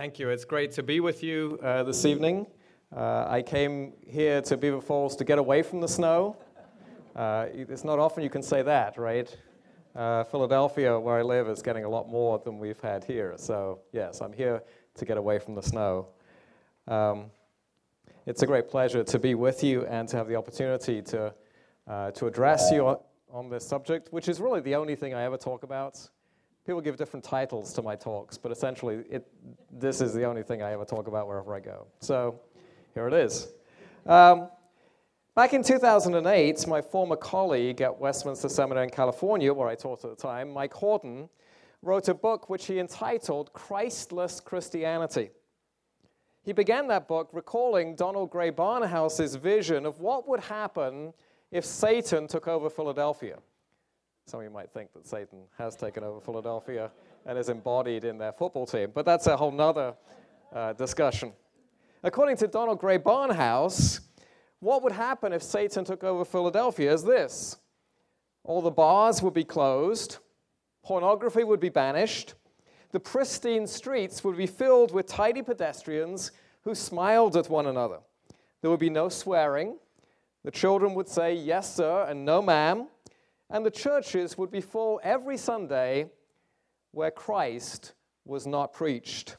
Thank you. It's great to be with you uh, this evening. Uh, I came here to Beaver Falls to get away from the snow. Uh, it's not often you can say that, right? Uh, Philadelphia, where I live, is getting a lot more than we've had here. So, yes, I'm here to get away from the snow. Um, it's a great pleasure to be with you and to have the opportunity to, uh, to address you on, on this subject, which is really the only thing I ever talk about. People give different titles to my talks, but essentially, it, this is the only thing I ever talk about wherever I go. So, here it is. Um, back in 2008, my former colleague at Westminster Seminary in California, where I taught at the time, Mike Horton, wrote a book which he entitled Christless Christianity. He began that book recalling Donald Grey Barnhouse's vision of what would happen if Satan took over Philadelphia. Some of you might think that Satan has taken over Philadelphia and is embodied in their football team, but that's a whole nother uh, discussion. According to Donald Grey Barnhouse, what would happen if Satan took over Philadelphia is this all the bars would be closed, pornography would be banished, the pristine streets would be filled with tidy pedestrians who smiled at one another. There would be no swearing. The children would say yes, sir, and no, ma'am and the churches would be full every Sunday where Christ was not preached.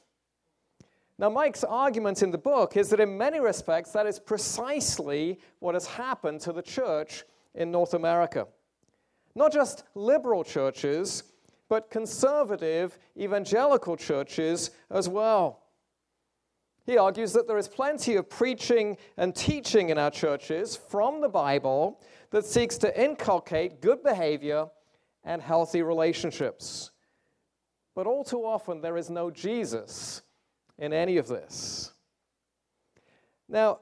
Now, Mike's argument in the book is that in many respects, that is precisely what has happened to the church in North America. Not just liberal churches, but conservative evangelical churches as well. He argues that there is plenty of preaching and teaching in our churches from the Bible that seeks to inculcate good behavior and healthy relationships. But all too often, there is no Jesus in any of this. Now,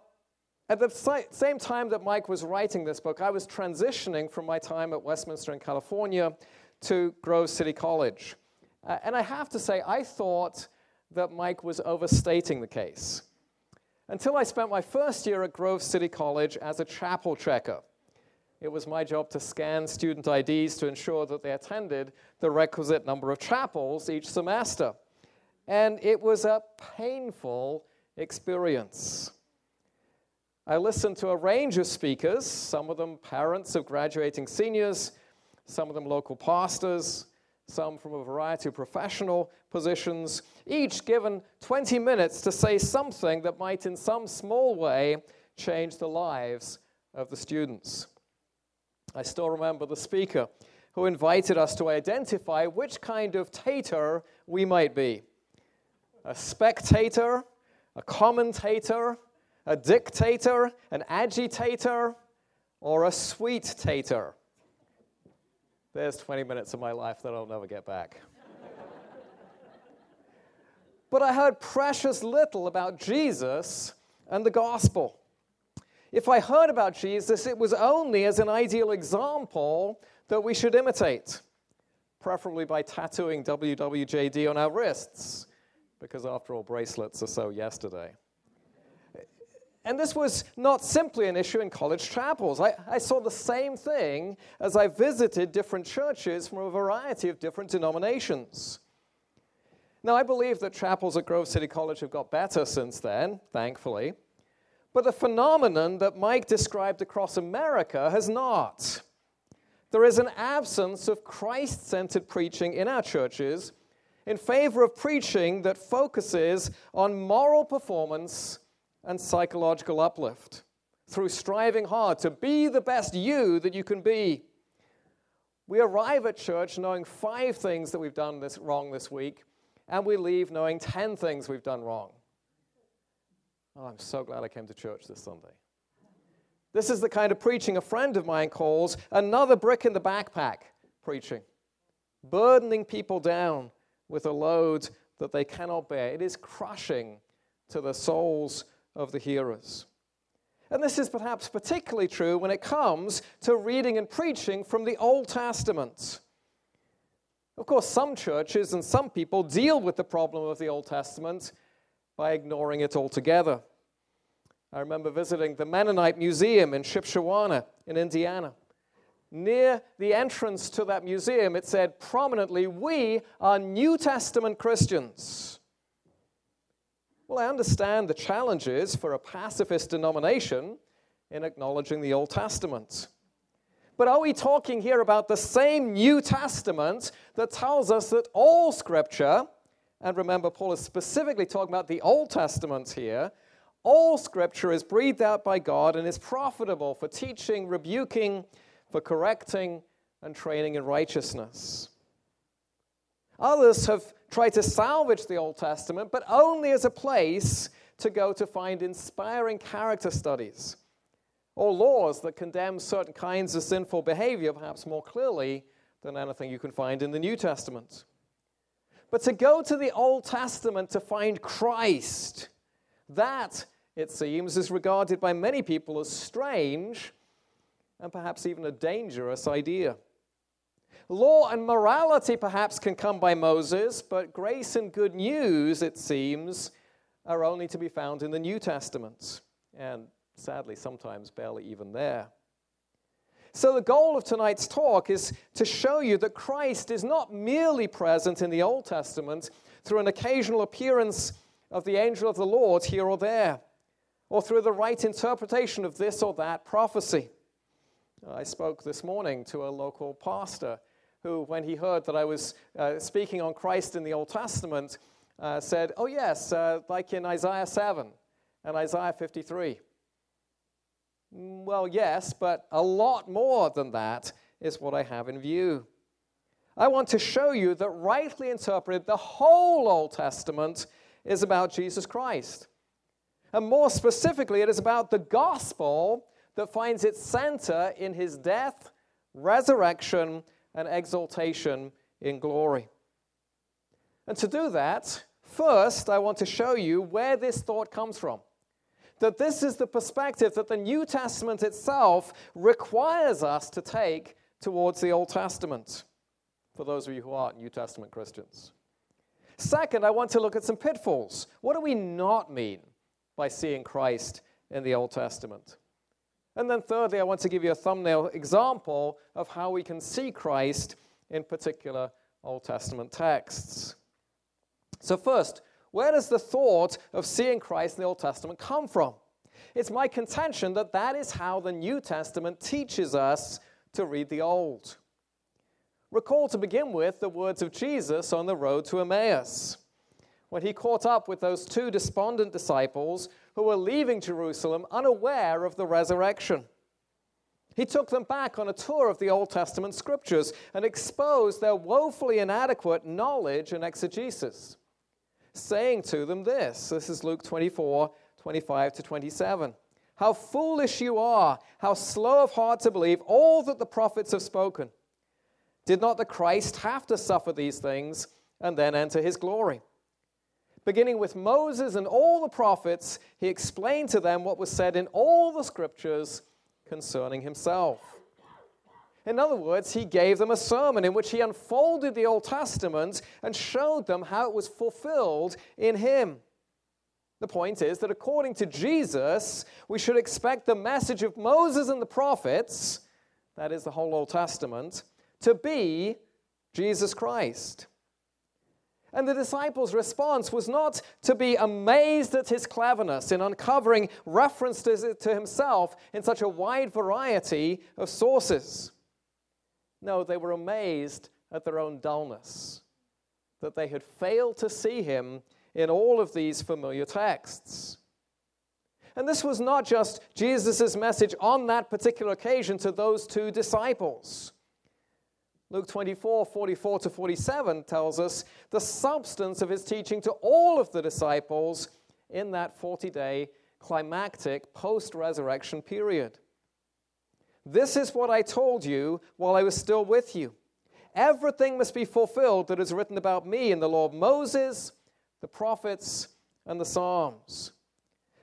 at the same time that Mike was writing this book, I was transitioning from my time at Westminster in California to Grove City College. Uh, and I have to say, I thought that Mike was overstating the case. Until I spent my first year at Grove City College as a chapel checker. It was my job to scan student IDs to ensure that they attended the requisite number of chapels each semester. And it was a painful experience. I listened to a range of speakers, some of them parents of graduating seniors, some of them local pastors, some from a variety of professional positions, each given 20 minutes to say something that might, in some small way, change the lives of the students. I still remember the speaker who invited us to identify which kind of tater we might be a spectator, a commentator, a dictator, an agitator, or a sweet tater. There's 20 minutes of my life that I'll never get back. but I heard precious little about Jesus and the gospel. If I heard about Jesus, it was only as an ideal example that we should imitate, preferably by tattooing WWJD on our wrists, because after all, bracelets are so yesterday. And this was not simply an issue in college chapels. I, I, saw the same thing as I visited different churches from a variety of different denominations. Now, I believe that chapels at Grove City College have got better since then, thankfully. But the phenomenon that Mike described across America has not. There is an absence of Christ centered preaching in our churches in favor of preaching that focuses on moral performance and psychological uplift through striving hard to be the best you that you can be. We arrive at church knowing five things that we've done this wrong this week, and we leave knowing 10 things we've done wrong. Oh, I'm so glad I came to church this Sunday. This is the kind of preaching a friend of mine calls another brick in the backpack preaching, burdening people down with a load that they cannot bear. It is crushing to the souls of the hearers. And this is perhaps particularly true when it comes to reading and preaching from the Old Testament. Of course, some churches and some people deal with the problem of the Old Testament by ignoring it altogether. I remember visiting the Mennonite Museum in Shipshewana in Indiana. Near the entrance to that museum, it said prominently, We are New Testament Christians. Well, I understand the challenges for a pacifist denomination in acknowledging the Old Testament. But are we talking here about the same New Testament that tells us that all Scripture, and remember, Paul is specifically talking about the Old Testament here, all Scripture is breathed out by God and is profitable for teaching, rebuking, for correcting, and training in righteousness. Others have tried to salvage the Old Testament, but only as a place to go to find inspiring character studies or laws that condemn certain kinds of sinful behavior, perhaps more clearly than anything you can find in the New Testament. But to go to the Old Testament to find Christ, that, it seems, is regarded by many people as strange and perhaps even a dangerous idea. Law and morality perhaps can come by Moses, but grace and good news, it seems, are only to be found in the New Testament, and sadly, sometimes barely even there. So, the goal of tonight's talk is to show you that Christ is not merely present in the Old Testament through an occasional appearance of the angel of the Lord here or there, or through the right interpretation of this or that prophecy. I spoke this morning to a local pastor who, when he heard that I was uh, speaking on Christ in the Old Testament, uh, said, Oh, yes, uh, like in Isaiah 7 and Isaiah 53. Mm, well, yes, but a lot more than that is what I have in view. I want to show you that rightly interpreted, the whole Old Testament is about Jesus Christ. And more specifically, it is about the gospel that finds its center in his death, resurrection, and exaltation in glory. And to do that, first, I want to show you where this thought comes from. That this is the perspective that the New Testament itself requires us to take towards the Old Testament, for those of you who aren't New Testament Christians. Second, I want to look at some pitfalls. What do we not mean by seeing Christ in the Old Testament? And then, thirdly, I want to give you a thumbnail example of how we can see Christ in particular Old Testament texts. So, first, where does the thought of seeing Christ in the Old Testament come from? It's my contention that that is how the New Testament teaches us to read the Old. Recall to begin with the words of Jesus on the road to Emmaus. When he caught up with those two despondent disciples who were leaving Jerusalem unaware of the resurrection. He took them back on a tour of the Old Testament scriptures and exposed their woefully inadequate knowledge and exegesis, saying to them this this is Luke 24 25 to 27. How foolish you are, how slow of heart to believe all that the prophets have spoken. Did not the Christ have to suffer these things and then enter his glory? Beginning with Moses and all the prophets, he explained to them what was said in all the scriptures concerning himself. In other words, he gave them a sermon in which he unfolded the Old Testament and showed them how it was fulfilled in him. The point is that according to Jesus, we should expect the message of Moses and the prophets, that is the whole Old Testament, to be Jesus Christ. And the disciples' response was not to be amazed at his cleverness in uncovering references to himself in such a wide variety of sources. No, they were amazed at their own dullness, that they had failed to see him in all of these familiar texts. And this was not just Jesus' message on that particular occasion to those two disciples. Luke 24, 44 to 47 tells us the substance of his teaching to all of the disciples in that 40 day climactic post resurrection period. This is what I told you while I was still with you. Everything must be fulfilled that is written about me in the law of Moses, the prophets, and the Psalms.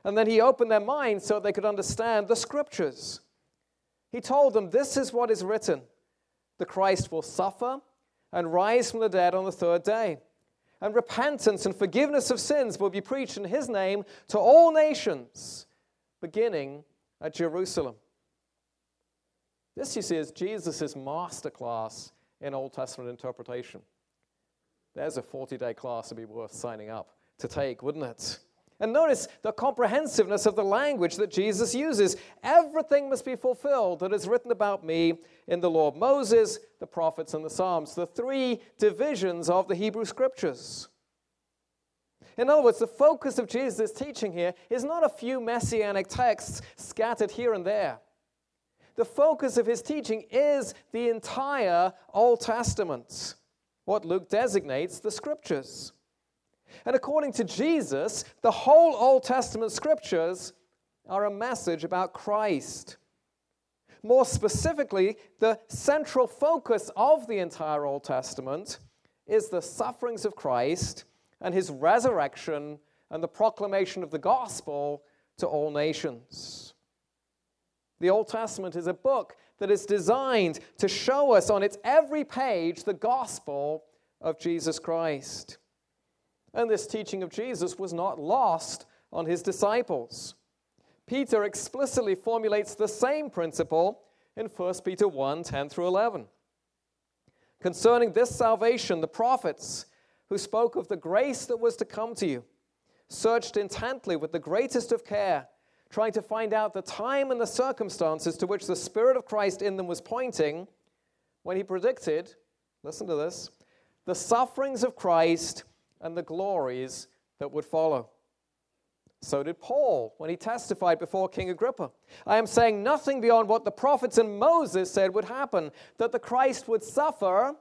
And then he opened their minds so they could understand the scriptures. He told them, This is what is written the Christ will suffer and rise from the dead on the third day. And repentance and forgiveness of sins will be preached in his name to all nations, beginning at Jerusalem. This, you see, is Jesus' masterclass in Old Testament interpretation. There's a 40 day class to be worth signing up to take, wouldn't it? And notice the comprehensiveness of the language that Jesus uses. Everything must be fulfilled that is written about me in the law of Moses, the prophets, and the Psalms, the three divisions of the Hebrew Scriptures. In other words, the focus of Jesus' teaching here is not a few messianic texts scattered here and there. The focus of his teaching is the entire Old Testament, what Luke designates the Scriptures. And according to Jesus, the whole Old Testament scriptures are a message about Christ. More specifically, the central focus of the entire Old Testament is the sufferings of Christ and his resurrection and the proclamation of the gospel to all nations. The Old Testament is a book that is designed to show us on its every page the gospel of Jesus Christ. And this teaching of Jesus was not lost on his disciples. Peter explicitly formulates the same principle in 1 Peter 1 10 through 11. Concerning this salvation, the prophets who spoke of the grace that was to come to you searched intently with the greatest of care, trying to find out the time and the circumstances to which the Spirit of Christ in them was pointing when he predicted, listen to this, the sufferings of Christ and the glories that would follow. So did Paul when he testified before King Agrippa. I am saying nothing beyond what the prophets and Moses said would happen that the Christ would suffer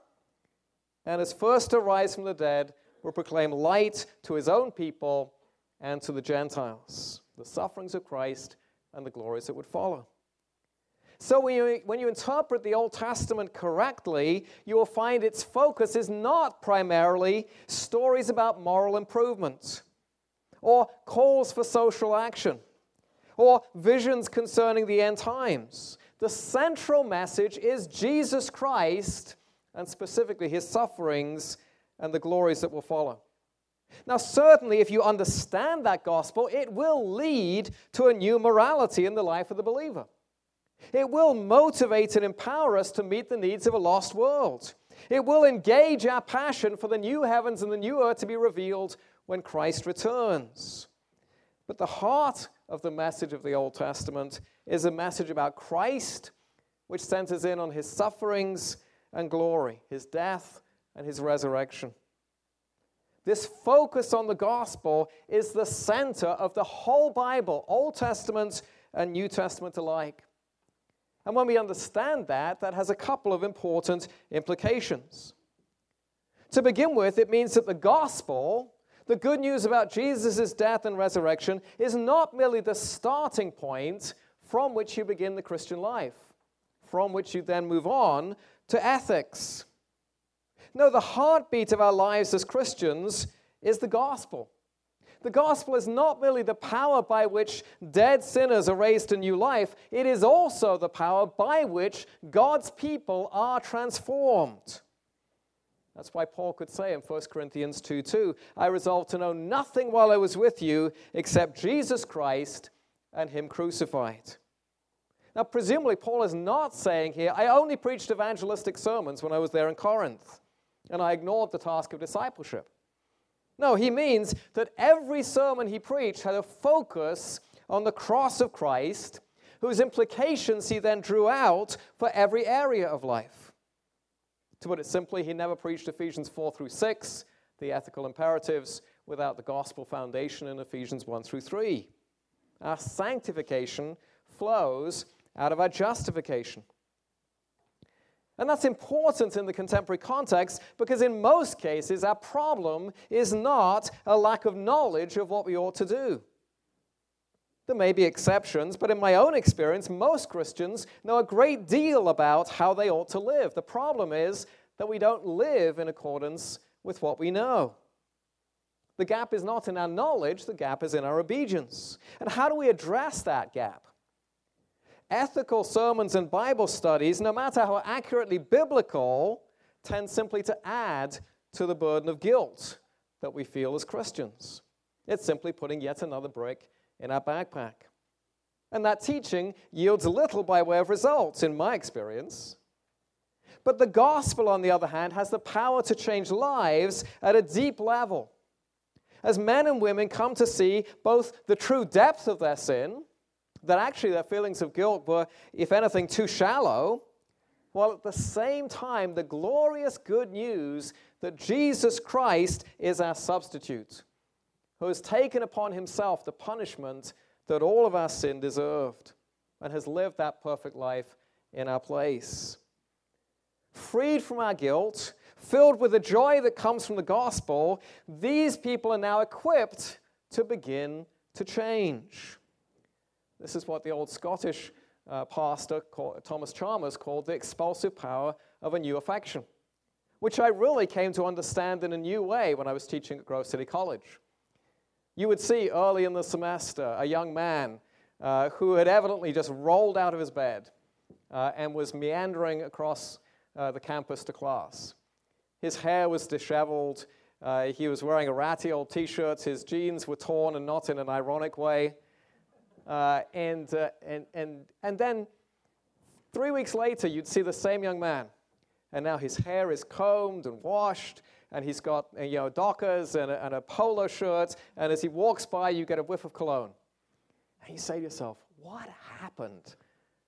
and, as first to rise from the dead, will proclaim light to his own people and to the Gentiles. The sufferings of Christ and the glories that would follow. So, when you, when you interpret the Old Testament correctly, you will find its focus is not primarily stories about moral improvement, or calls for social action, or visions concerning the end times. The central message is Jesus Christ, and specifically his sufferings and the glories that will follow. Now, certainly, if you understand that gospel, it will lead to a new morality in the life of the believer. It will motivate and empower us to meet the needs of a lost world. It will engage our passion for the new heavens and the new earth to be revealed when Christ returns. But the heart of the message of the Old Testament is a message about Christ, which centers in on his sufferings and glory, his death and his resurrection. This focus on the gospel is the center of the whole Bible, Old Testament and New Testament alike. And when we understand that, that has a couple of important implications. To begin with, it means that the gospel, the good news about Jesus' death and resurrection, is not merely the starting point from which you begin the Christian life, from which you then move on to ethics. No, the heartbeat of our lives as Christians is the gospel. The gospel is not merely the power by which dead sinners are raised to new life, it is also the power by which God's people are transformed. That's why Paul could say in 1 Corinthians 2 2, I resolved to know nothing while I was with you except Jesus Christ and Him crucified. Now, presumably, Paul is not saying here, I only preached evangelistic sermons when I was there in Corinth, and I ignored the task of discipleship. No, he means that every sermon he preached had a focus on the cross of Christ, whose implications he then drew out for every area of life. To put it simply, he never preached Ephesians 4 through 6, the ethical imperatives, without the gospel foundation in Ephesians 1 through 3. Our sanctification flows out of our justification. And that's important in the contemporary context because, in most cases, our problem is not a lack of knowledge of what we ought to do. There may be exceptions, but in my own experience, most Christians know a great deal about how they ought to live. The problem is that we don't live in accordance with what we know. The gap is not in our knowledge, the gap is in our obedience. And how do we address that gap? Ethical sermons and Bible studies, no matter how accurately biblical, tend simply to add to the burden of guilt that we feel as Christians. It's simply putting yet another brick in our backpack. And that teaching yields little by way of results, in my experience. But the gospel, on the other hand, has the power to change lives at a deep level. as men and women come to see both the true depth of their sin, that actually their feelings of guilt were, if anything, too shallow, while at the same time, the glorious good news that Jesus Christ is our substitute, who has taken upon himself the punishment that all of our sin deserved and has lived that perfect life in our place. Freed from our guilt, filled with the joy that comes from the gospel, these people are now equipped to begin to change. This is what the old Scottish uh, pastor called, Thomas Chalmers called the expulsive power of a new affection, which I really came to understand in a new way when I was teaching at Grove City College. You would see early in the semester a young man uh, who had evidently just rolled out of his bed uh, and was meandering across uh, the campus to class. His hair was disheveled. Uh, he was wearing a ratty old t shirt. His jeans were torn and not in an ironic way. Uh, and, uh, and, and, and then three weeks later, you'd see the same young man. And now his hair is combed and washed, and he's got you know, dockers and a, and a polo shirt. And as he walks by, you get a whiff of cologne. And you say to yourself, what happened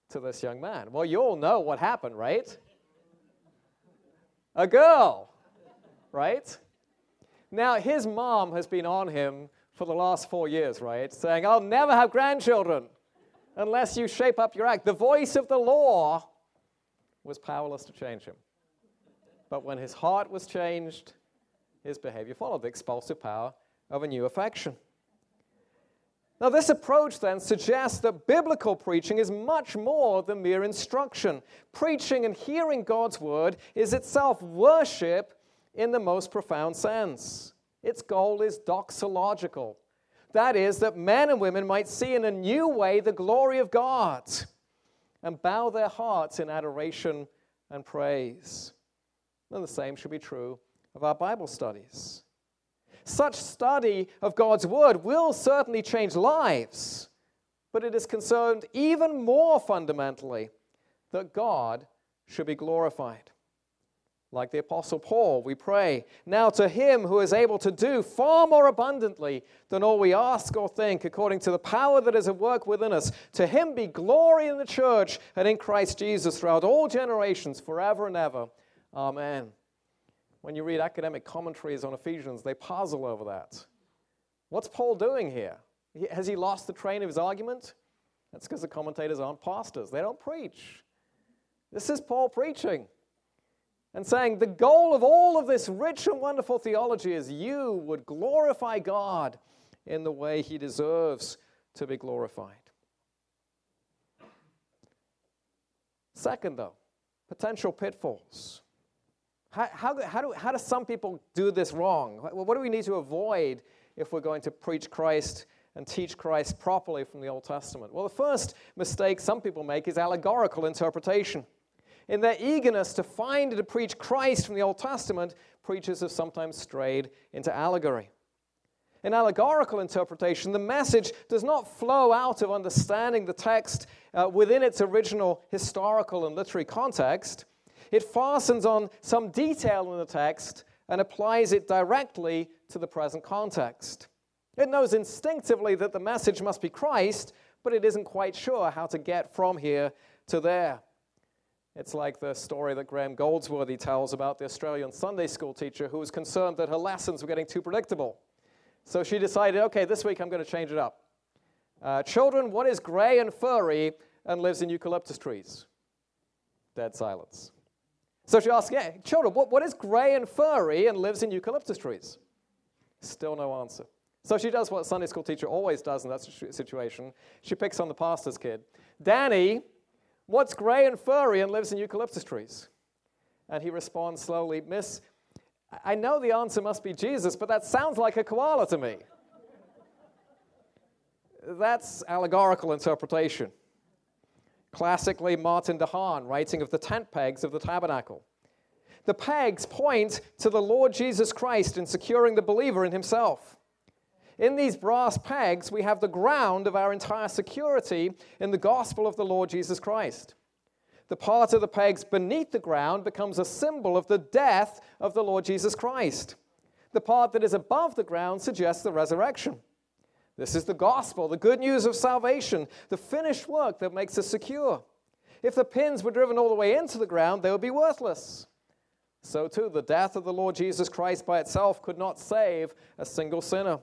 to this young man? Well, you all know what happened, right? A girl, right? Now, his mom has been on him for the last four years, right? Saying, I'll never have grandchildren unless you shape up your act. The voice of the law was powerless to change him. But when his heart was changed, his behavior followed the expulsive power of a new affection. Now, this approach then suggests that biblical preaching is much more than mere instruction. Preaching and hearing God's word is itself worship in the most profound sense. Its goal is doxological. That is, that men and women might see in a new way the glory of God and bow their hearts in adoration and praise. And the same should be true of our Bible studies. Such study of God's Word will certainly change lives, but it is concerned even more fundamentally that God should be glorified. Like the Apostle Paul, we pray, Now to him who is able to do far more abundantly than all we ask or think, according to the power that is at work within us, to him be glory in the church and in Christ Jesus throughout all generations, forever and ever. Amen. When you read academic commentaries on Ephesians, they puzzle over that. What's Paul doing here? Has he lost the train of his argument? That's because the commentators aren't pastors, they don't preach. This is Paul preaching and saying, The goal of all of this rich and wonderful theology is you would glorify God in the way he deserves to be glorified. Second, though, potential pitfalls. How, how, how, do, how do some people do this wrong? What do we need to avoid if we're going to preach Christ and teach Christ properly from the Old Testament? Well, the first mistake some people make is allegorical interpretation. In their eagerness to find and to preach Christ from the Old Testament, preachers have sometimes strayed into allegory. In allegorical interpretation, the message does not flow out of understanding the text uh, within its original historical and literary context. It fastens on some detail in the text and applies it directly to the present context. It knows instinctively that the message must be Christ, but it isn't quite sure how to get from here to there. It's like the story that Graham Goldsworthy tells about the Australian Sunday school teacher who was concerned that her lessons were getting too predictable. So she decided, okay, this week I'm going to change it up. Uh, children, what is gray and furry and lives in eucalyptus trees? Dead silence. So she asked, yeah, children, what, what is gray and furry and lives in eucalyptus trees? Still no answer. So she does what Sunday school teacher always does in that situation. She picks on the pastor's kid. Danny, What's gray and furry and lives in eucalyptus trees? And he responds slowly, Miss, I know the answer must be Jesus, but that sounds like a koala to me. That's allegorical interpretation. Classically, Martin de DeHaan, writing of the tent pegs of the tabernacle. The pegs point to the Lord Jesus Christ in securing the believer in himself. In these brass pegs, we have the ground of our entire security in the gospel of the Lord Jesus Christ. The part of the pegs beneath the ground becomes a symbol of the death of the Lord Jesus Christ. The part that is above the ground suggests the resurrection. This is the gospel, the good news of salvation, the finished work that makes us secure. If the pins were driven all the way into the ground, they would be worthless. So, too, the death of the Lord Jesus Christ by itself could not save a single sinner.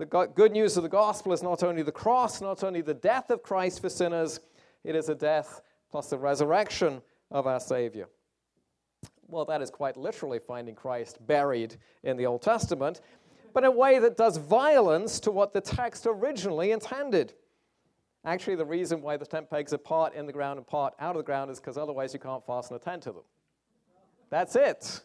The good news of the gospel is not only the cross, not only the death of Christ for sinners, it is a death plus the resurrection of our Savior. Well, that is quite literally finding Christ buried in the Old Testament, but in a way that does violence to what the text originally intended. Actually, the reason why the tent pegs are part in the ground and part out of the ground is because otherwise you can't fasten a tent to them. That's it.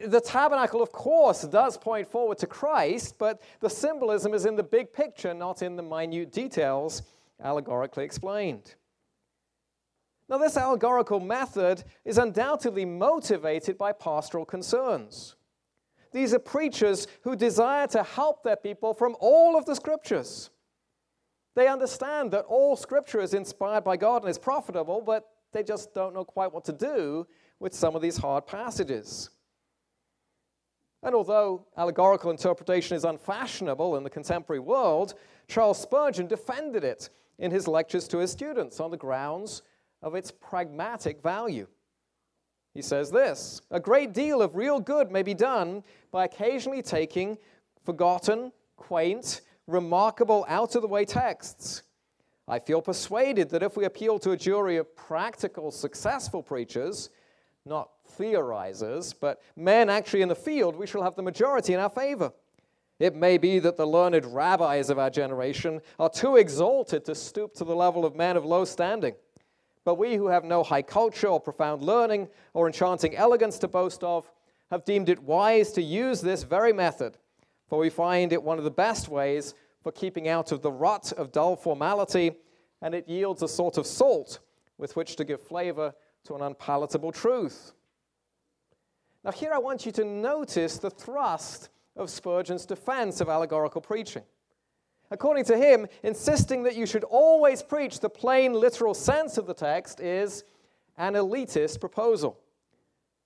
The tabernacle, of course, does point forward to Christ, but the symbolism is in the big picture, not in the minute details allegorically explained. Now, this allegorical method is undoubtedly motivated by pastoral concerns. These are preachers who desire to help their people from all of the scriptures. They understand that all scripture is inspired by God and is profitable, but they just don't know quite what to do with some of these hard passages. And although allegorical interpretation is unfashionable in the contemporary world, Charles Spurgeon defended it in his lectures to his students on the grounds of its pragmatic value. He says this A great deal of real good may be done by occasionally taking forgotten, quaint, remarkable, out of the way texts. I feel persuaded that if we appeal to a jury of practical, successful preachers, not theorizers, but men actually in the field, we shall have the majority in our favor. It may be that the learned rabbis of our generation are too exalted to stoop to the level of men of low standing. But we who have no high culture or profound learning or enchanting elegance to boast of have deemed it wise to use this very method, for we find it one of the best ways for keeping out of the rut of dull formality, and it yields a sort of salt with which to give flavor to an unpalatable truth. Now, here I want you to notice the thrust of Spurgeon's defense of allegorical preaching. According to him, insisting that you should always preach the plain literal sense of the text is an elitist proposal.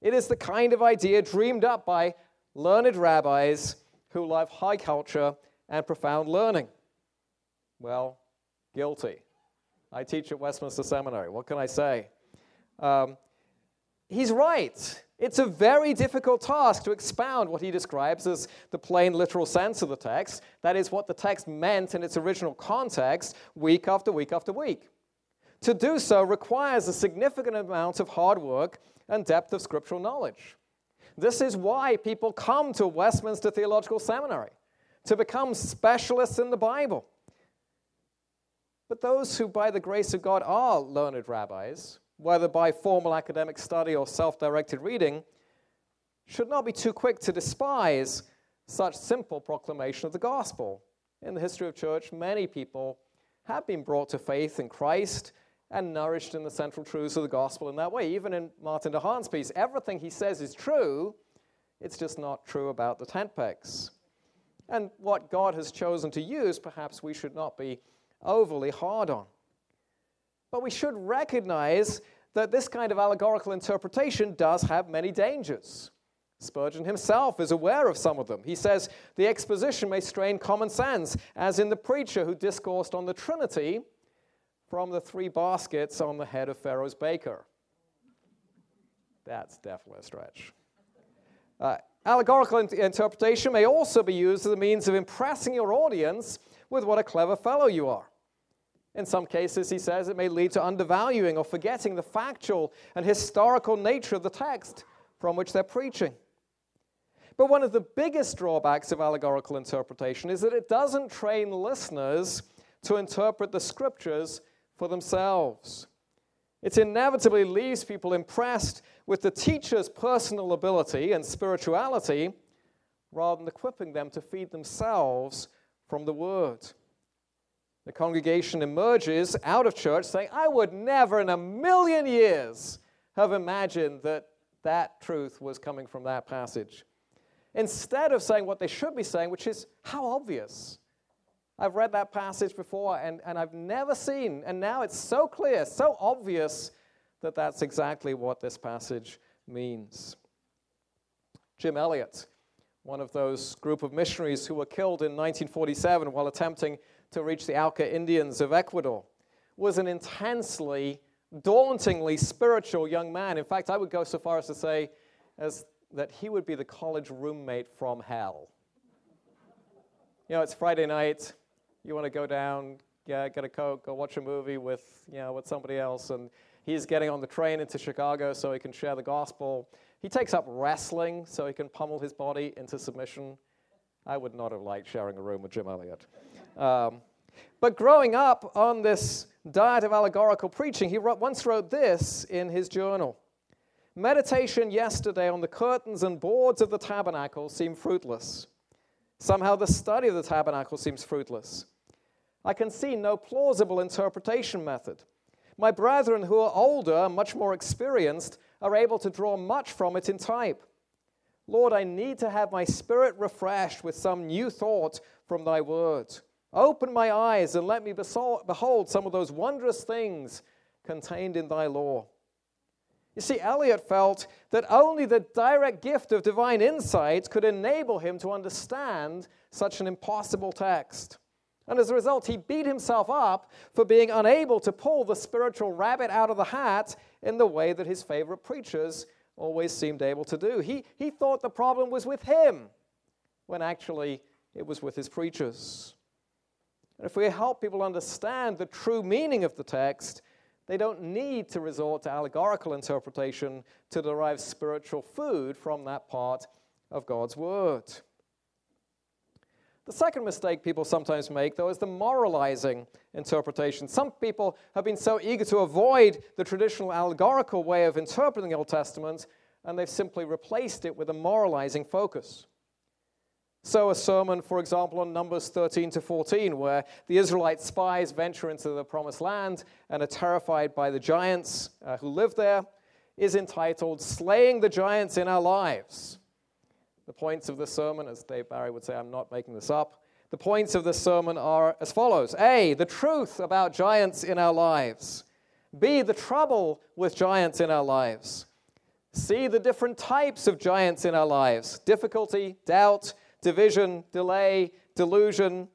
It is the kind of idea dreamed up by learned rabbis who love high culture and profound learning. Well, guilty. I teach at Westminster Seminary. What can I say? Um, he's right. It's a very difficult task to expound what he describes as the plain literal sense of the text. That is what the text meant in its original context, week after week after week. To do so requires a significant amount of hard work and depth of scriptural knowledge. This is why people come to Westminster Theological Seminary, to become specialists in the Bible. But those who, by the grace of God, are learned rabbis, whether by formal academic study or self directed reading, should not be too quick to despise such simple proclamation of the gospel. In the history of church, many people have been brought to faith in Christ and nourished in the central truths of the gospel in that way. Even in Martin de Haan's piece, everything he says is true, it's just not true about the tent pegs. And what God has chosen to use, perhaps we should not be overly hard on. But we should recognize that this kind of allegorical interpretation does have many dangers. Spurgeon himself is aware of some of them. He says the exposition may strain common sense, as in the preacher who discoursed on the Trinity from the three baskets on the head of Pharaoh's baker. That's definitely a stretch. Uh, allegorical in- interpretation may also be used as a means of impressing your audience with what a clever fellow you are. In some cases, he says it may lead to undervaluing or forgetting the factual and historical nature of the text from which they're preaching. But one of the biggest drawbacks of allegorical interpretation is that it doesn't train listeners to interpret the scriptures for themselves. It inevitably leaves people impressed with the teacher's personal ability and spirituality rather than equipping them to feed themselves from the word. The congregation emerges out of church saying, I would never in a million years have imagined that that truth was coming from that passage. Instead of saying what they should be saying, which is, how obvious. I've read that passage before and, and I've never seen, and now it's so clear, so obvious that that's exactly what this passage means. Jim Elliot one of those group of missionaries who were killed in 1947 while attempting to reach the Auca Indians of Ecuador, was an intensely, dauntingly spiritual young man. In fact, I would go so far as to say as that he would be the college roommate from hell. You know, it's Friday night, you want to go down, yeah, get a Coke, go watch a movie with, you know, with somebody else, and he's getting on the train into Chicago so he can share the gospel. He takes up wrestling so he can pummel his body into submission. I would not have liked sharing a room with Jim Elliot. Um, but growing up on this diet of allegorical preaching, he wrote, once wrote this in his journal Meditation yesterday on the curtains and boards of the tabernacle seemed fruitless. Somehow the study of the tabernacle seems fruitless. I can see no plausible interpretation method. My brethren who are older, much more experienced, are able to draw much from it in type. Lord, I need to have my spirit refreshed with some new thought from thy word. Open my eyes and let me behold some of those wondrous things contained in thy law. You see, Elliot felt that only the direct gift of divine insight could enable him to understand such an impossible text. And as a result, he beat himself up for being unable to pull the spiritual rabbit out of the hat in the way that his favorite preachers always seemed able to do. He, he thought the problem was with him, when actually it was with his preachers. And if we help people understand the true meaning of the text, they don't need to resort to allegorical interpretation to derive spiritual food from that part of God's Word. The second mistake people sometimes make, though, is the moralizing interpretation. Some people have been so eager to avoid the traditional allegorical way of interpreting the Old Testament, and they've simply replaced it with a moralizing focus. So, a sermon, for example, on Numbers 13 to 14, where the Israelite spies venture into the promised land and are terrified by the giants uh, who live there, is entitled Slaying the Giants in Our Lives. The points of the sermon, as Dave Barry would say, I'm not making this up. The points of this sermon are as follows A, the truth about giants in our lives. B, the trouble with giants in our lives. C, the different types of giants in our lives difficulty, doubt, division, delay, delusion.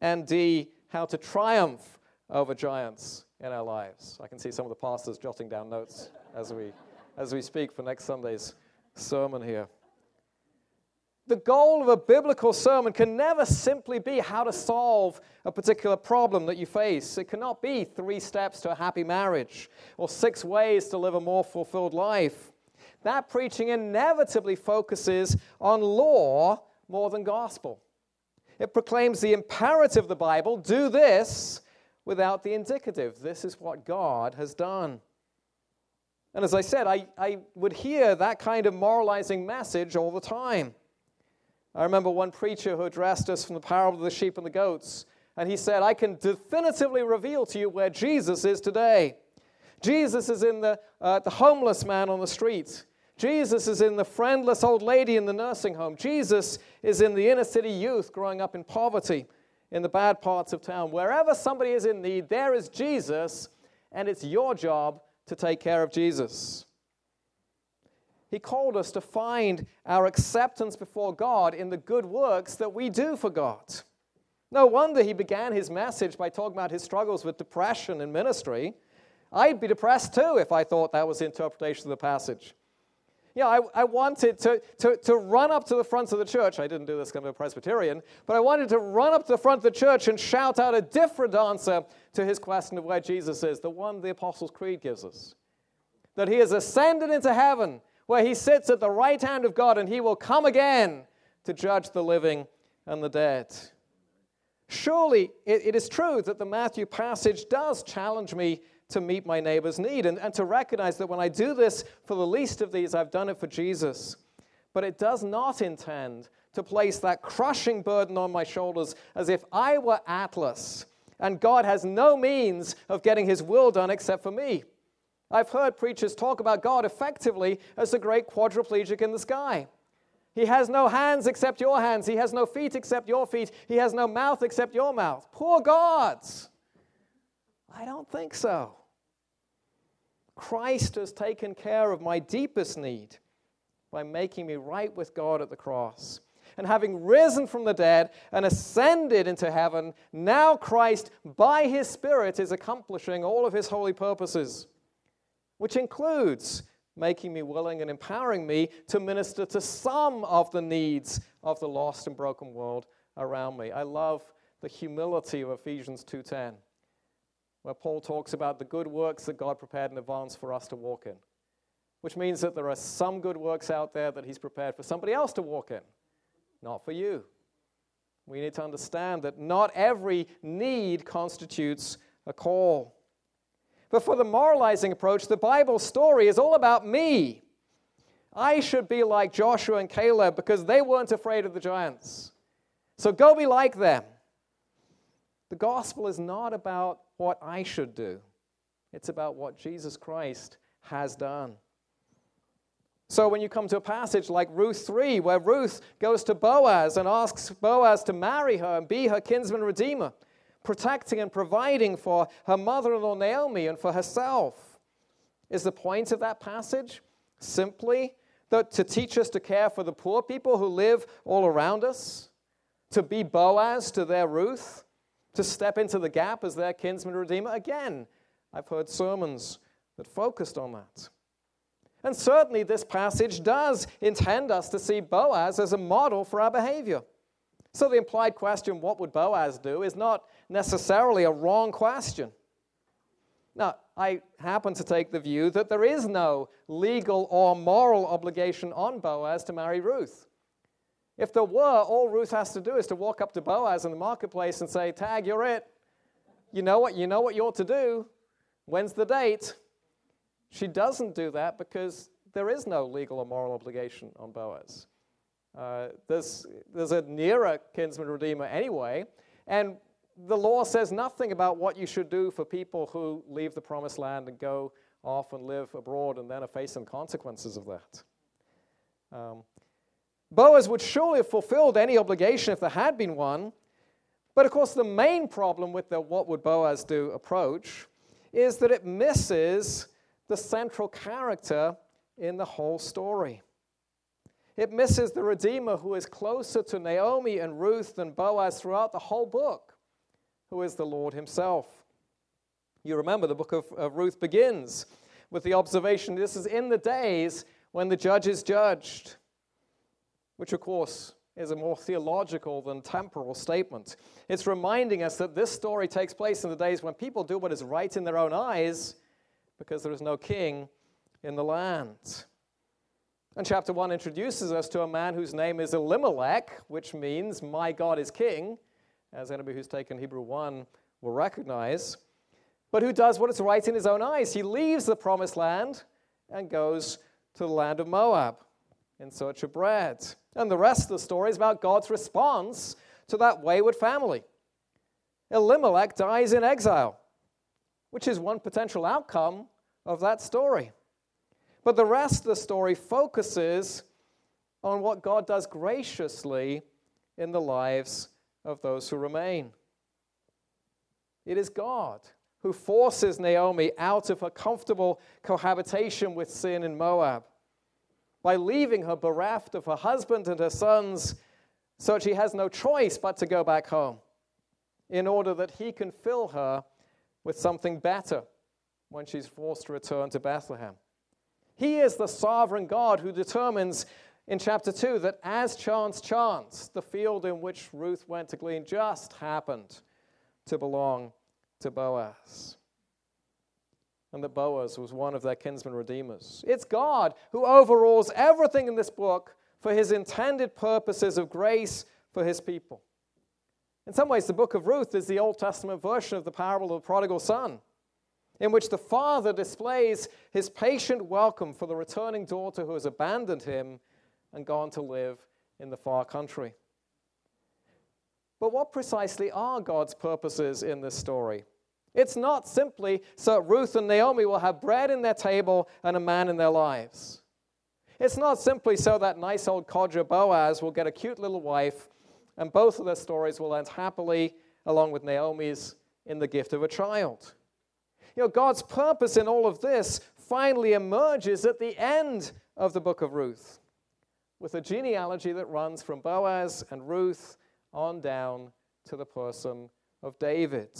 And D, how to triumph over giants in our lives. I can see some of the pastors jotting down notes as we, as we speak for next Sunday's sermon here. The goal of a biblical sermon can never simply be how to solve a particular problem that you face. It cannot be three steps to a happy marriage or six ways to live a more fulfilled life. That preaching inevitably focuses on law more than gospel. It proclaims the imperative of the Bible do this without the indicative. This is what God has done. And as I said, I, I would hear that kind of moralizing message all the time. I remember one preacher who addressed us from the parable of the sheep and the goats, and he said, I can definitively reveal to you where Jesus is today. Jesus is in the, uh, the homeless man on the street. Jesus is in the friendless old lady in the nursing home. Jesus is in the inner city youth growing up in poverty in the bad parts of town. Wherever somebody is in need, there is Jesus, and it's your job to take care of Jesus. He called us to find our acceptance before God in the good works that we do for God. No wonder he began his message by talking about his struggles with depression in ministry. I'd be depressed too if I thought that was the interpretation of the passage. Yeah, I, I wanted to, to, to run up to the front of the church. I didn't do this because I'm a Presbyterian, but I wanted to run up to the front of the church and shout out a different answer to his question of where Jesus is, the one the Apostles' Creed gives us. That he has ascended into heaven where he sits at the right hand of God and he will come again to judge the living and the dead. Surely it, it is true that the Matthew passage does challenge me to meet my neighbor's need and, and to recognize that when I do this for the least of these, I've done it for Jesus. But it does not intend to place that crushing burden on my shoulders as if I were Atlas and God has no means of getting his will done except for me. I've heard preachers talk about God effectively as the great quadriplegic in the sky. He has no hands except your hands. He has no feet except your feet. He has no mouth except your mouth. Poor gods. I don't think so. Christ has taken care of my deepest need by making me right with God at the cross. And having risen from the dead and ascended into heaven, now Christ, by his Spirit, is accomplishing all of his holy purposes, which includes making me willing and empowering me to minister to some of the needs of the lost and broken world around me. I love the humility of Ephesians 2:10, where Paul talks about the good works that God prepared in advance for us to walk in, which means that there are some good works out there that he's prepared for somebody else to walk in not for you. We need to understand that not every need constitutes a call. But for the moralizing approach, the Bible story is all about me. I should be like Joshua and Caleb because they weren't afraid of the giants. So go be like them. The gospel is not about what I should do, it's about what Jesus Christ has done. So when you come to a passage like Ruth 3, where Ruth goes to Boaz and asks Boaz to marry her and be her kinsman redeemer, protecting and providing for her mother in law Naomi and for herself, is the point of that passage simply that to teach us to care for the poor people who live all around us, to be Boaz to their Ruth, to step into the gap as their kinsman redeemer? Again, I've heard sermons that focused on that. And certainly, this passage does intend us to see Boaz as a model for our behavior. So, the implied question, what would Boaz do, is not necessarily a wrong question. Now, I happen to take the view that there is no legal or moral obligation on Boaz to marry Ruth. If there were, all Ruth has to do is to walk up to Boaz in the marketplace and say, Tag, you're it. You know what you know what you ought to do. When's the date? She doesn't do that because there is no legal or moral obligation on Boaz. Uh, there's, there's a nearer kinsman redeemer anyway, and the law says nothing about what you should do for people who leave the promised land and go off and live abroad and then are facing consequences of that. Um, Boaz would surely have fulfilled any obligation if there had been one, but of course, the main problem with the what would Boaz do approach is that it misses the central character in the whole story. It misses the Redeemer who is closer to Naomi and Ruth than Boaz throughout the whole book, who is the Lord Himself. You remember the book of, of Ruth begins with the observation this is in the days when the judges judged, which, of course, is a more theological than temporal statement. It's reminding us that this story takes place in the days when people do what is right in their own eyes because there is no king in the land. And chapter 1 introduces us to a man whose name is Elimelech, which means my God is king, as anybody who's taken Hebrew 1 will recognize, but who does what is right in his own eyes. He leaves the promised land and goes to the land of Moab in search of bread. And the rest of the story is about God's response to that wayward family. Elimelech dies in exile which is one potential outcome of that story. But the rest of the story focuses on what God does graciously in the lives of those who remain. It is God who forces Naomi out of her comfortable cohabitation with sin in Moab by leaving her bereft of her husband and her sons so that she has no choice but to go back home in order that he can fill her with something better when she's forced to return to Bethlehem. He is the sovereign God who determines in chapter 2 that as chance chanced, the field in which Ruth went to glean just happened to belong to Boaz. And that Boaz was one of their kinsman redeemers. It's God who overrules everything in this book for his intended purposes of grace for his people. In some ways, the book of Ruth is the Old Testament version of the parable of the prodigal son, in which the father displays his patient welcome for the returning daughter who has abandoned him and gone to live in the far country. But what precisely are God's purposes in this story? It's not simply so Ruth and Naomi will have bread in their table and a man in their lives. It's not simply so that nice old codger Boaz will get a cute little wife and both of their stories will end happily, along with Naomi's, in the gift of a child. You know, God's purpose in all of this finally emerges at the end of the book of Ruth, with a genealogy that runs from Boaz and Ruth on down to the person of David.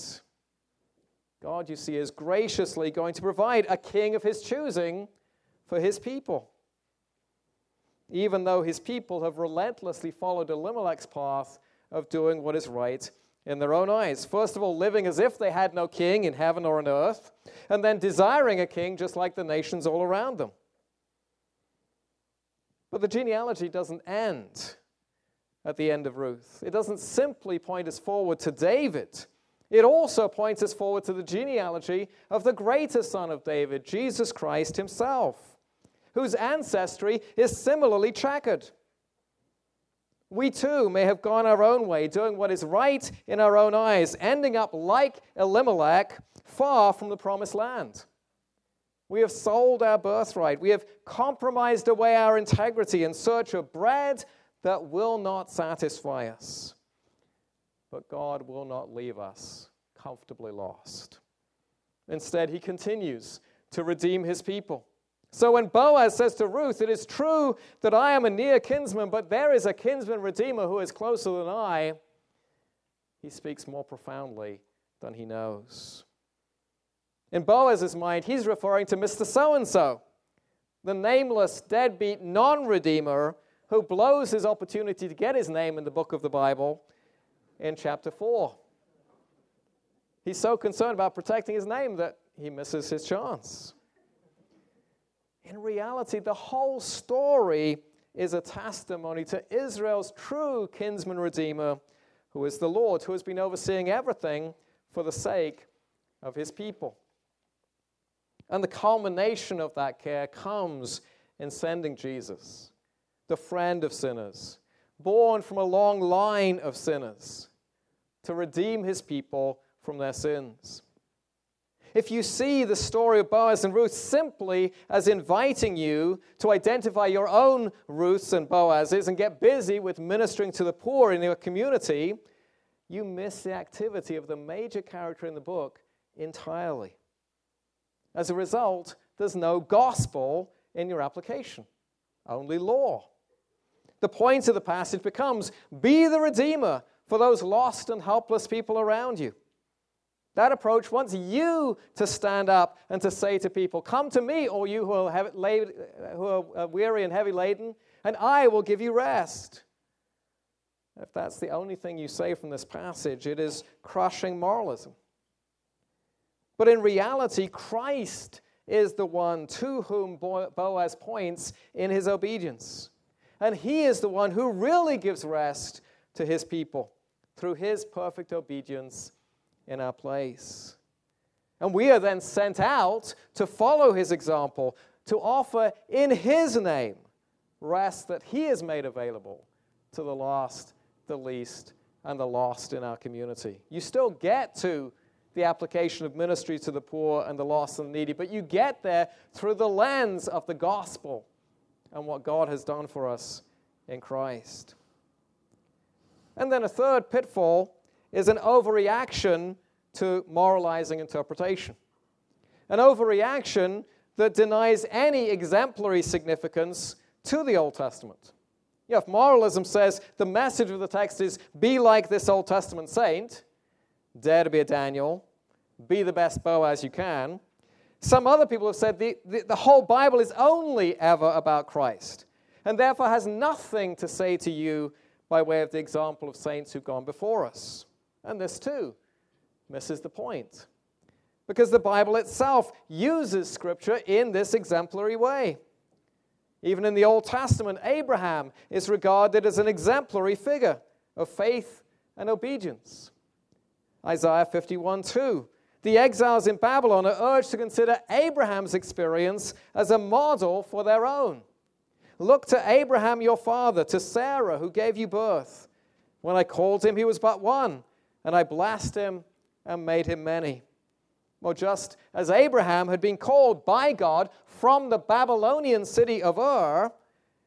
God, you see, is graciously going to provide a king of his choosing for his people. Even though his people have relentlessly followed Elimelech's path of doing what is right in their own eyes. First of all, living as if they had no king in heaven or on earth, and then desiring a king just like the nations all around them. But the genealogy doesn't end at the end of Ruth. It doesn't simply point us forward to David. It also points us forward to the genealogy of the greater son of David, Jesus Christ himself, whose ancestry is similarly checkered. We too may have gone our own way, doing what is right in our own eyes, ending up like Elimelech, far from the promised land. We have sold our birthright. We have compromised away our integrity in search of bread that will not satisfy us. But God will not leave us comfortably lost. Instead, He continues to redeem His people. So when Boaz says to Ruth, It is true that I am a near kinsman, but there is a kinsman redeemer who is closer than I, he speaks more profoundly than he knows. In Boaz's mind, he's referring to Mr. So and so, the nameless, deadbeat non redeemer who blows his opportunity to get his name in the book of the Bible in chapter 4. He's so concerned about protecting his name that he misses his chance. In reality, the whole story is a testimony to Israel's true kinsman redeemer, who is the Lord, who has been overseeing everything for the sake of his people. And the culmination of that care comes in sending Jesus, the friend of sinners, born from a long line of sinners, to redeem his people from their sins if you see the story of Boaz and Ruth simply as inviting you to identify your own Ruths and Boazes and get busy with ministering to the poor in your community, you miss the activity of the major character in the book entirely. As a result, there's no gospel in your application, only law. The point of the passage becomes be the redeemer for those lost and helpless people around you. That approach wants you to stand up and to say to people, Come to me, all you who are, laid, who are uh, weary and heavy laden, and I will give you rest. If that's the only thing you say from this passage, it is crushing moralism. But in reality, Christ is the one to whom Boaz points in his obedience. And he is the one who really gives rest to his people through his perfect obedience in our place. And we are then sent out to follow his example, to offer in his name rest that he has made available to the lost, the least, and the lost in our community. You still get to the application of ministry to the poor and the lost and the needy, but you get there through the lens of the gospel and what God has done for us in Christ. And then a third pitfall is an overreaction to moralizing interpretation. An overreaction that denies any exemplary significance to the Old Testament. You know, if moralism says the message of the text is be like this Old Testament saint, dare to be a Daniel, be the best Boaz you can, some other people have said the, the, the whole Bible is only ever about Christ and therefore has nothing to say to you by way of the example of saints who've gone before us. And this too misses the point. Because the Bible itself uses Scripture in this exemplary way. Even in the Old Testament, Abraham is regarded as an exemplary figure of faith and obedience. Isaiah 51 2. The exiles in Babylon are urged to consider Abraham's experience as a model for their own. Look to Abraham your father, to Sarah who gave you birth. When I called him, he was but one, and I blessed him and made him many. Well, just as Abraham had been called by God from the Babylonian city of Ur,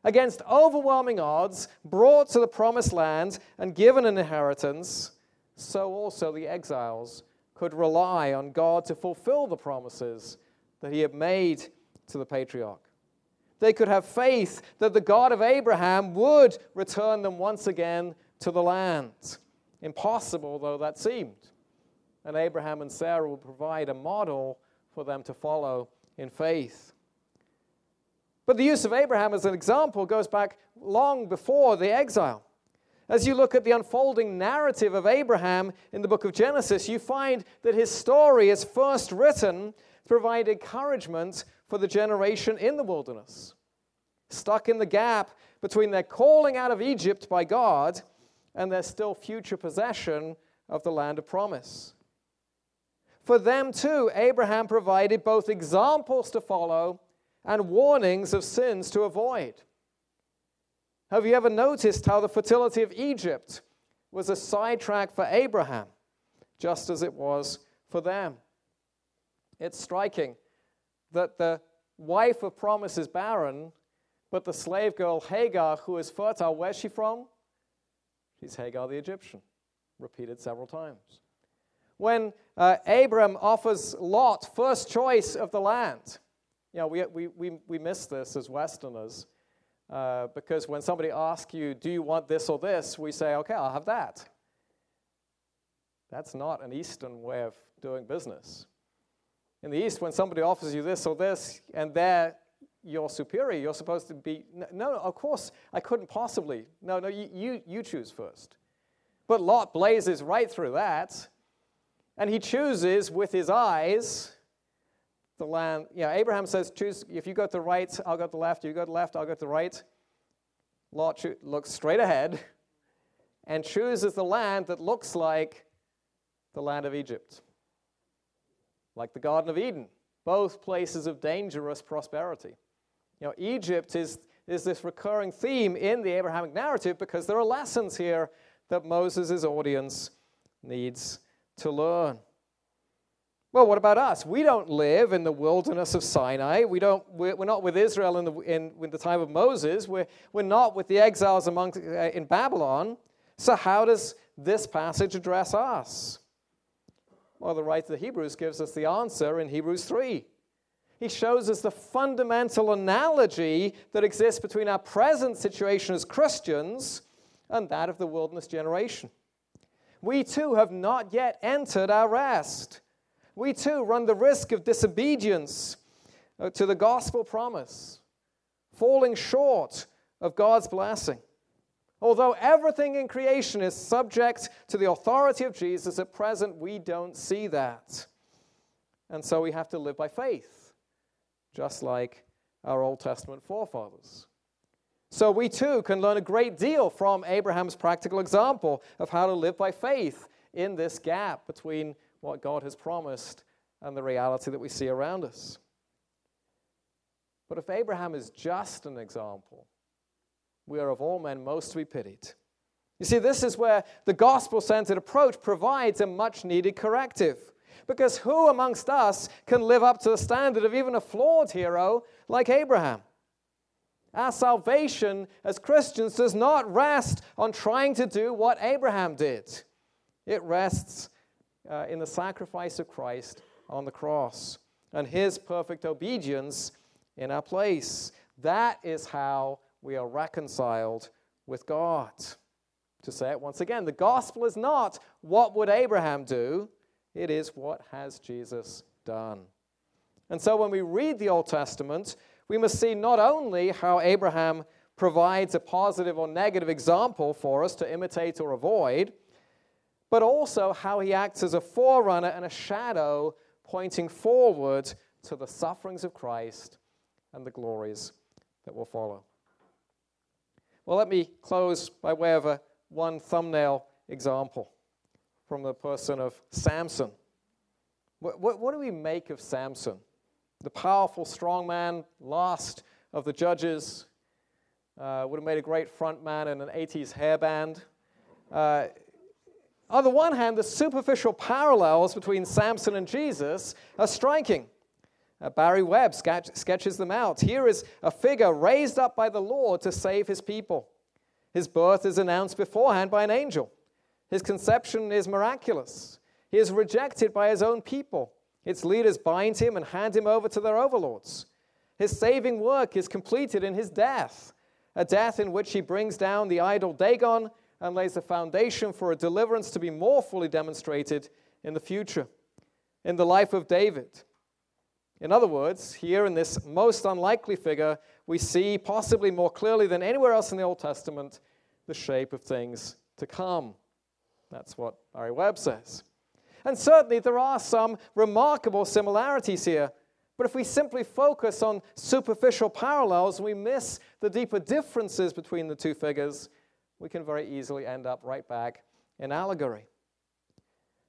against overwhelming odds, brought to the promised land and given an inheritance, so also the exiles could rely on God to fulfill the promises that he had made to the patriarch. they could have faith that the God of Abraham would return them once again to the land. Impossible though that seemed. And Abraham and Sarah would provide a model for them to follow in faith. But the use of Abraham as an example goes back long before the exile. As you look at the unfolding narrative of Abraham in the book of Genesis, you find that his story is first written to provide encouragement for the generation in the wilderness, stuck in the gap between their calling out of Egypt by God and their still future possession of the land of promise. For them too, Abraham provided both examples to follow and warnings of sins to avoid. Have you ever noticed how the fertility of Egypt was a sidetrack for Abraham, just as it was for them? It's striking that the wife of promise is barren, but the slave girl Hagar, who is fertile, where's she from? She's Hagar the Egyptian, repeated several times. When uh, Abram offers Lot first choice of the land, you know, we, we, we, we miss this as Westerners uh, because when somebody asks you, Do you want this or this? we say, Okay, I'll have that. That's not an Eastern way of doing business. In the East, when somebody offers you this or this, and they're your superior, you're supposed to be, no, of course, I couldn't possibly. No, no, you, you, you choose first. But Lot blazes right through that, and he chooses with his eyes the land. Yeah, Abraham says, choose, if you go to the right, I'll go to the left. You go to the left, I'll go to the right. Lot looks straight ahead and chooses the land that looks like the land of Egypt like the Garden of Eden, both places of dangerous prosperity. You know, Egypt is, is this recurring theme in the Abrahamic narrative because there are lessons here that Moses' audience needs to learn. Well, what about us? We don't live in the wilderness of Sinai. We don't, we're, we're not with Israel in the, in, in the time of Moses. We're, we're not with the exiles among, uh, in Babylon. So, how does this passage address us? Well, the writer of the Hebrews gives us the answer in Hebrews 3. He shows us the fundamental analogy that exists between our present situation as Christians and that of the wilderness generation. We too have not yet entered our rest. We too run the risk of disobedience uh, to the gospel promise, falling short of God's blessing. Although everything in creation is subject to the authority of Jesus, at present we don't see that. And so we have to live by faith, just like our Old Testament forefathers. So we too can learn a great deal from Abraham's practical example of how to live by faith in this gap between what God has promised and the reality that we see around us. But if Abraham is just an example, we are of all men most to be pitied. You see, this is where the gospel centered approach provides a much needed corrective. Because who amongst us can live up to the standard of even a flawed hero like Abraham? Our salvation as Christians does not rest on trying to do what Abraham did, it rests uh, in the sacrifice of Christ on the cross and his perfect obedience in our place. That is how we are reconciled with God. To say it once again, the gospel is not what would Abraham do, it is what has Jesus done. And so when we read the Old Testament, we must see not only how Abraham provides a positive or negative example for us to imitate or avoid, but also how he acts as a forerunner and a shadow pointing forward to the sufferings of Christ and the glories that will follow. Well, let me close by way of a one thumbnail example from the person of Samson. What, what, what do we make of Samson? The powerful, strong man, last of the judges, uh, would have made a great front man in an 80s hairband. Uh, on the one hand, the superficial parallels between Samson and Jesus are striking. Uh, Barry Webb sketch, sketches them out. Here is a figure raised up by the Lord to save his people. His birth is announced beforehand by an angel. His conception is miraculous. He is rejected by his own people. Its leaders bind him and hand him over to their overlords. His saving work is completed in his death, a death in which he brings down the idol Dagon and lays the foundation for a deliverance to be more fully demonstrated in the future, in the life of David. In other words, here in this most unlikely figure, we see, possibly more clearly than anywhere else in the Old Testament, the shape of things to come. That's what Barry Webb says. And certainly there are some remarkable similarities here. But if we simply focus on superficial parallels we miss the deeper differences between the two figures, we can very easily end up right back in allegory.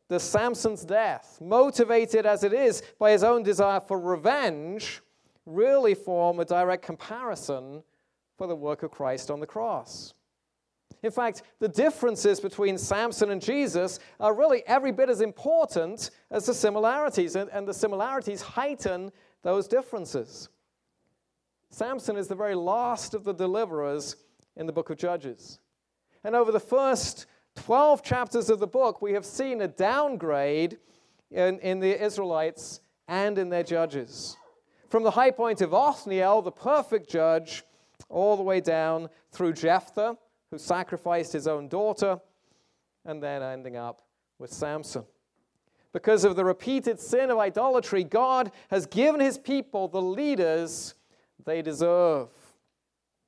The Samson's death, motivated as it is by his own desire for revenge, really form a direct comparison for the work of Christ on the cross. In fact, the differences between Samson and Jesus are really every bit as important as the similarities, and, and the similarities heighten those differences. Samson is the very last of the deliverers in the book of Judges. And over the first 12 chapters of the book, we have seen a downgrade in, in the Israelites and in their judges. From the high point of Othniel, the perfect judge, all the way down through Jephthah, who sacrificed his own daughter, and then ending up with Samson. Because of the repeated sin of idolatry, God has given his people the leaders they deserve.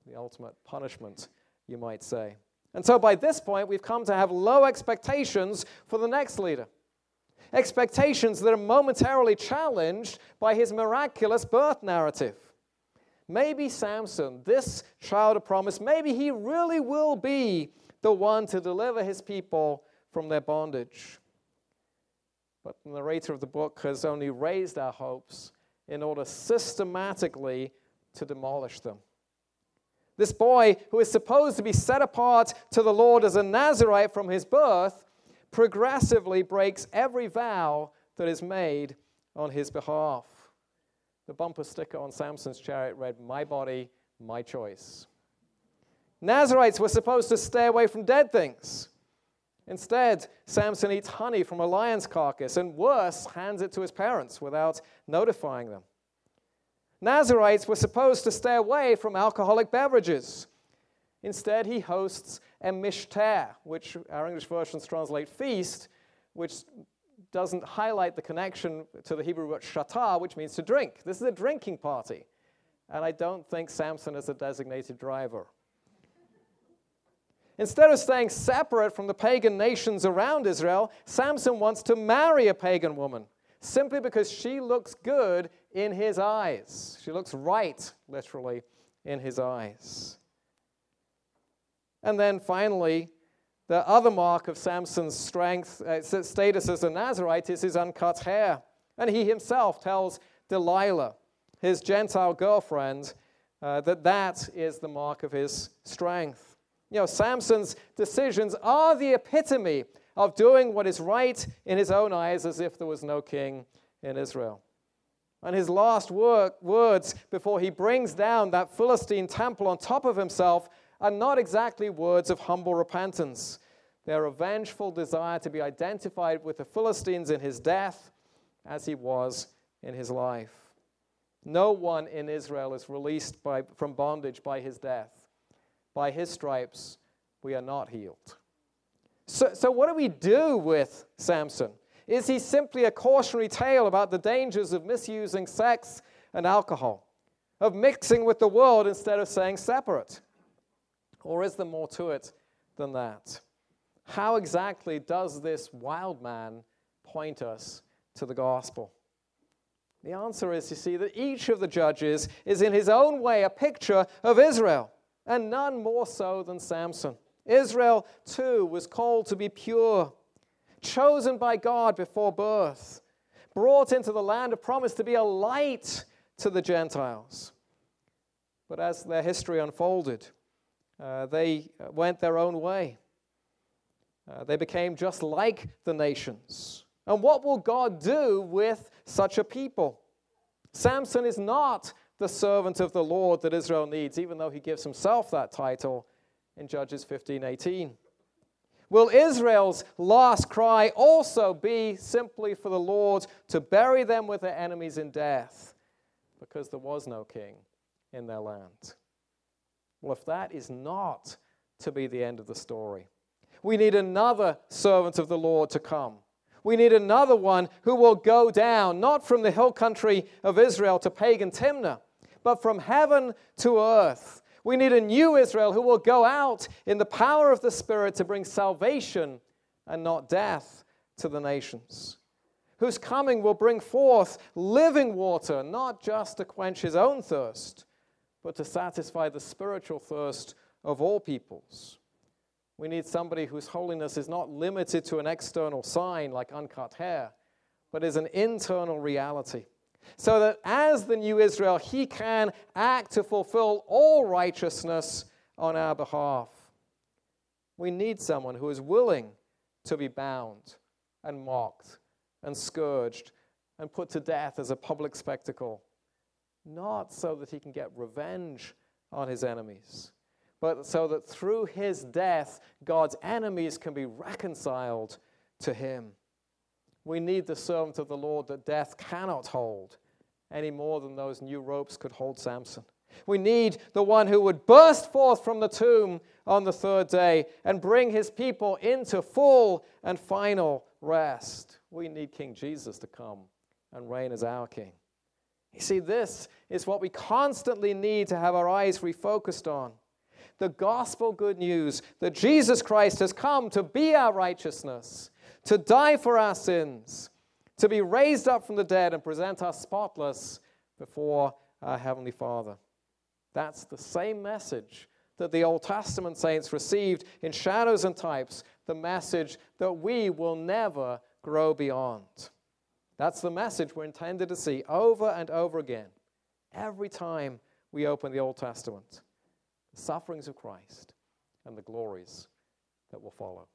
The ultimate punishment, you might say. And so by this point, we've come to have low expectations for the next leader. Expectations that are momentarily challenged by his miraculous birth narrative. Maybe Samson, this child of promise, maybe he really will be the one to deliver his people from their bondage. But the narrator of the book has only raised our hopes in order systematically to demolish them. This boy, who is supposed to be set apart to the Lord as a Nazarite from his birth, progressively breaks every vow that is made on his behalf. The bumper sticker on Samson's chariot read, My body, my choice. Nazarites were supposed to stay away from dead things. Instead, Samson eats honey from a lion's carcass and, worse, hands it to his parents without notifying them. Nazarites were supposed to stay away from alcoholic beverages. Instead, he hosts a mishteh, which our English versions translate feast, which doesn't highlight the connection to the Hebrew word shatah, which means to drink. This is a drinking party. And I don't think Samson is a designated driver. Instead of staying separate from the pagan nations around Israel, Samson wants to marry a pagan woman simply because she looks good in his eyes. She looks right, literally, in his eyes. And then finally, the other mark of Samson's strength, uh, status as a Nazarite, is his uncut hair. And he himself tells Delilah, his Gentile girlfriend, uh, that that is the mark of his strength. You know, Samson's decisions are the epitome of doing what is right in his own eyes as if there was no king in Israel. And his last work, words before he brings down that Philistine temple on top of himself are not exactly words of humble repentance. They're a vengeful desire to be identified with the Philistines in his death as he was in his life. No one in Israel is released by, from bondage by his death. By his stripes, we are not healed. So, so, what do we do with Samson? Is he simply a cautionary tale about the dangers of misusing sex and alcohol, of mixing with the world instead of staying separate? Or is there more to it than that? How exactly does this wild man point us to the gospel? The answer is, you see, that each of the judges is in his own way a picture of Israel, and none more so than Samson. Israel, too, was called to be pure, chosen by God before birth, brought into the land of promise to be a light to the Gentiles. But as their history unfolded, uh, they went their own way. Uh, they became just like the nations. And what will God do with such a people? Samson is not the servant of the Lord that Israel needs, even though he gives himself that title in Judges 15 18. Will Israel's last cry also be simply for the Lord to bury them with their enemies in death? because there was no king in their land. Well, if that is not to be the end of the story, we need another servant of the Lord to come. We need another one who will go down, not from the hill country of Israel to pagan Timnah, but from heaven to earth. We need a new Israel who will go out in the power of the Spirit to bring salvation and not death to the nations. Whose coming will bring forth living water, not just to quench his own thirst, but to satisfy the spiritual thirst of all peoples. We need somebody whose holiness is not limited to an external sign like uncut hair, but is an internal reality. So that as the new Israel, he can act to fulfill all righteousness on our behalf. We need someone who is willing to be bound and mocked and scourged and put to death as a public spectacle, not so that he can get revenge on his enemies, but so that through his death, God's enemies can be reconciled to him. We need the servant of the Lord that death cannot hold any more than those new ropes could hold Samson. We need the one who would burst forth from the tomb on the third day and bring his people into full and final rest. We need King Jesus to come and reign as our king. You see, this is what we constantly need to have our eyes refocused on the gospel good news that Jesus Christ has come to be our righteousness, to die for our sins, to be raised up from the dead and present us spotless before our Heavenly Father. That's the same message that the Old Testament saints received in shadows and types, the message that we will never grow beyond. That's the message we're intended to see over and over again every time we open the Old Testament the sufferings of Christ, and the glories that will follow.